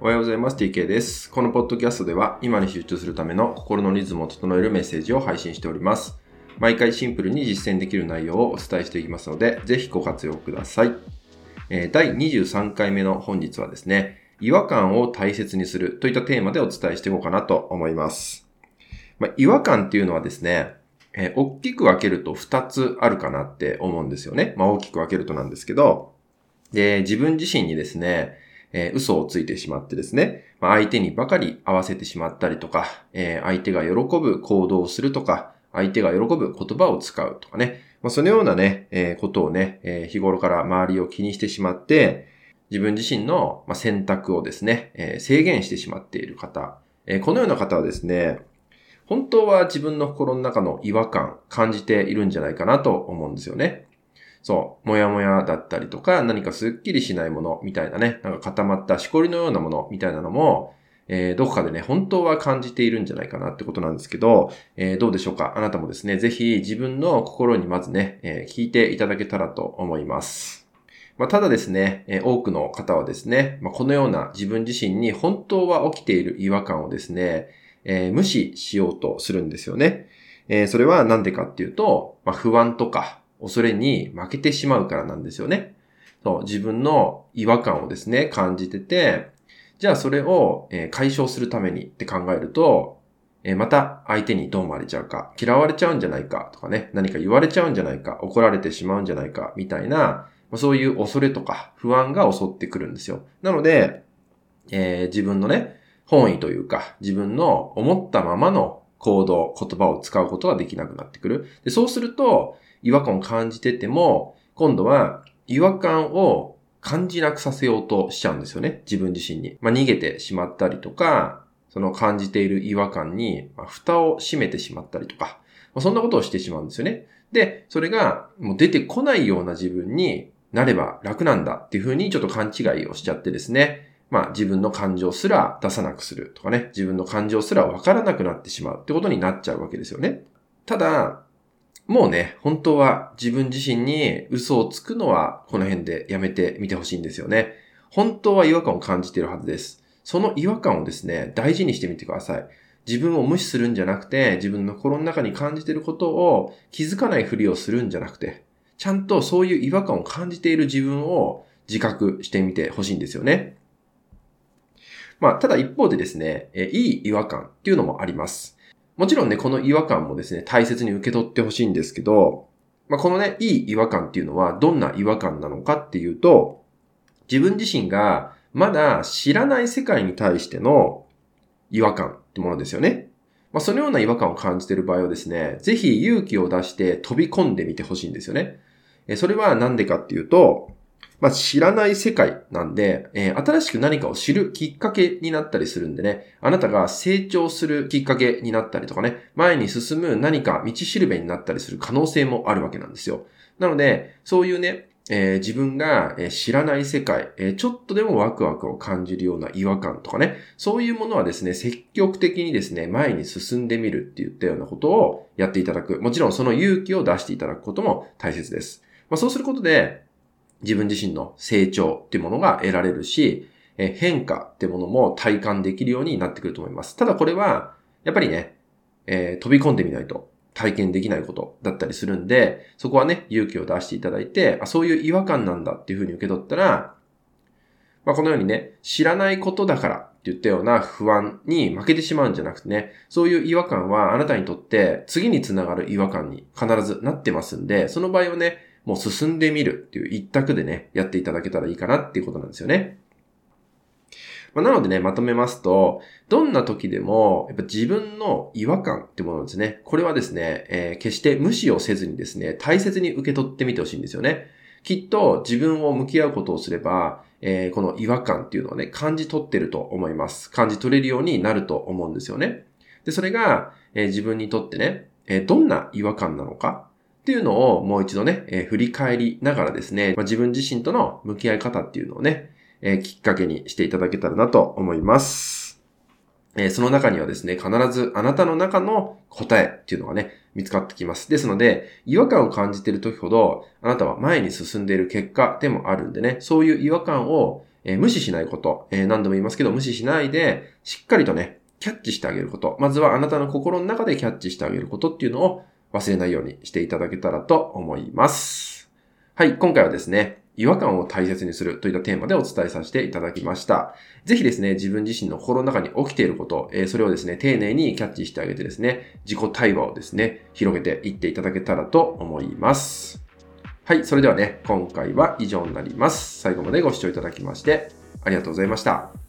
おはようございます。TK です。このポッドキャストでは今に集中するための心のリズムを整えるメッセージを配信しております。毎回シンプルに実践できる内容をお伝えしていきますので、ぜひご活用ください。えー第23回目の本日はですね、違和感を大切にするといったテーマでお伝えしていこうかなと思います。まあ、違和感っていうのはですね、えー大きく分けると2つあるかなって思うんですよね。まあ、大きく分けるとなんですけど、で、自分自身にですね、えー嘘をついてしまってですね、まあ、相手にばかり合わせてしまったりとか、えー相手が喜ぶ行動をするとか、相手が喜ぶ言葉を使うとかね、まあ、そのようなね、えーことをね、えー日頃から周りを気にしてしまって、自分自身の選択をですね、えー制限してしまっている方、えーこのような方はですね、本当は自分の心の中の違和感感じているんじゃないかなと思うんですよね。そう、もやもやだったりとか、何かすっきりしないものみたいなね、なんか固まったしこりのようなものみたいなのも、えーどこかでね、本当は感じているんじゃないかなってことなんですけど、えーどうでしょうか？あなたもですね、ぜひ自分の心にまずね、えー聞いていただけたらと思います。まあ、ただですね、えー多くの方はですね、まあ、このような自分自身に本当は起きている違和感をですね、えー無視しようとするんですよね。えーそれはなんでかっていうと、まあ、不安とか恐れに負けてしまうからなんですよね。そう、自分の違和感をですね、感じてて、じゃあそれを解消するためにって考えると、また相手にどう思われちゃうか、嫌われちゃうんじゃないかとかね、何か言われちゃうんじゃないか、怒られてしまうんじゃないか、みたいな、そういう恐れとか不安が襲ってくるんですよ。なので、えー自分のね、本意というか、自分の思ったままの行動、言葉を使うことができなくなってくる。でそうすると、違和感を感じてても、今度は違和感を感じなくさせようとしちゃうんですよね。自分自身に。まあ、逃げてしまったりとか、その感じている違和感に、ま蓋を閉めてしまったりとか、まあそんなことをしてしまうんですよね。で、それがもう出てこないような自分になれば楽なんだっていうふうにちょっと勘違いをしちゃってですね。まあ自分の感情すら出さなくするとかね、自分の感情すらわからなくなってしまうってことになっちゃうわけですよね。ただ、もうね、本当は自分自身に嘘をつくのはこの辺でやめてみてほしいんですよね。本当は違和感を感じているはずです。その違和感をですね、大事にしてみてください。自分を無視するんじゃなくて、自分の心の中に感じていることを気づかないふりをするんじゃなくて、ちゃんとそういう違和感を感じている自分を自覚してみてほしいんですよね。まあ、ただ一方でですね、えいい違和感っていうのもあります。もちろんね、この違和感もですね、大切に受け取ってほしいんですけど、まあ、このね、いい違和感っていうのはどんな違和感なのかっていうと、自分自身がまだ知らない世界に対しての違和感ってものですよね。まあ、そのような違和感を感じている場合はですね、ぜひ勇気を出して飛び込んでみてほしいんですよね。えそれはなんでかっていうと、まあ、知らない世界なんで、えー新しく何かを知るきっかけになったりするんでね、あなたが成長するきっかけになったりとかね、前に進む何か道しるべになったりする可能性もあるわけなんですよ。なので、そういうね、えー自分が知らない世界、えーちょっとでもワクワクを感じるような違和感とかね、そういうものはですね、積極的にですね、前に進んでみるって言ったようなことをやっていただく。もちろんその勇気を出していただくことも大切です。まあ、そうすることで、自分自身の成長っていうものが得られるし、え変化ってものも体感できるようになってくると思います。ただこれは、やっぱりね、えー飛び込んでみないと体験できないことだったりするんで、そこはね、勇気を出していただいて、あそういう違和感なんだっていうふうに受け取ったら、まあ、このようにね、知らないことだからって言ったような不安に負けてしまうんじゃなくてね、そういう違和感はあなたにとって次につながる違和感に必ずなってますんで、その場合はね、もう進んでみるっていう一択でね、やっていただけたらいいかなっていうことなんですよね。まあ、なのでね、まとめますと、どんな時でも、やっぱ自分の違和感ってものですね、これはですね、えー決して無視をせずにですね、大切に受け取ってみてほしいんですよね。きっと自分を向き合うことをすれば、えーこの違和感っていうのをね、感じ取ってると思います。感じ取れるようになると思うんですよね。で、それが、えー自分にとってね、えどんな違和感なのかっていうのをもう一度ね、えー振り返りながらですね、まあ、自分自身との向き合い方っていうのをね、えーきっかけにしていただけたらなと思います。えーその中にはですね、必ずあなたの中の答えっていうのがね、見つかってきます。ですので、違和感を感じている時ほど、あなたは前に進んでいる結果でもあるんでね、そういう違和感を、え、無視しないこと、え、何度も言いますけど、無視しないで、しっかりとね、キャッチしてあげること。まずはあなたの心の中でキャッチしてあげることっていうのを忘れないようにしていただけたらと思います。はい、今回はですね、違和感を大切にするといったテーマでお伝えさせていただきました。ぜひですね、自分自身の心の中に起きていること、え、それをですね、丁寧にキャッチしてあげてですね、自己対話をですね、広げていっていただけたらと思います。はい、それではね、今回は以上になります。最後までご視聴いただきまして、ありがとうございました。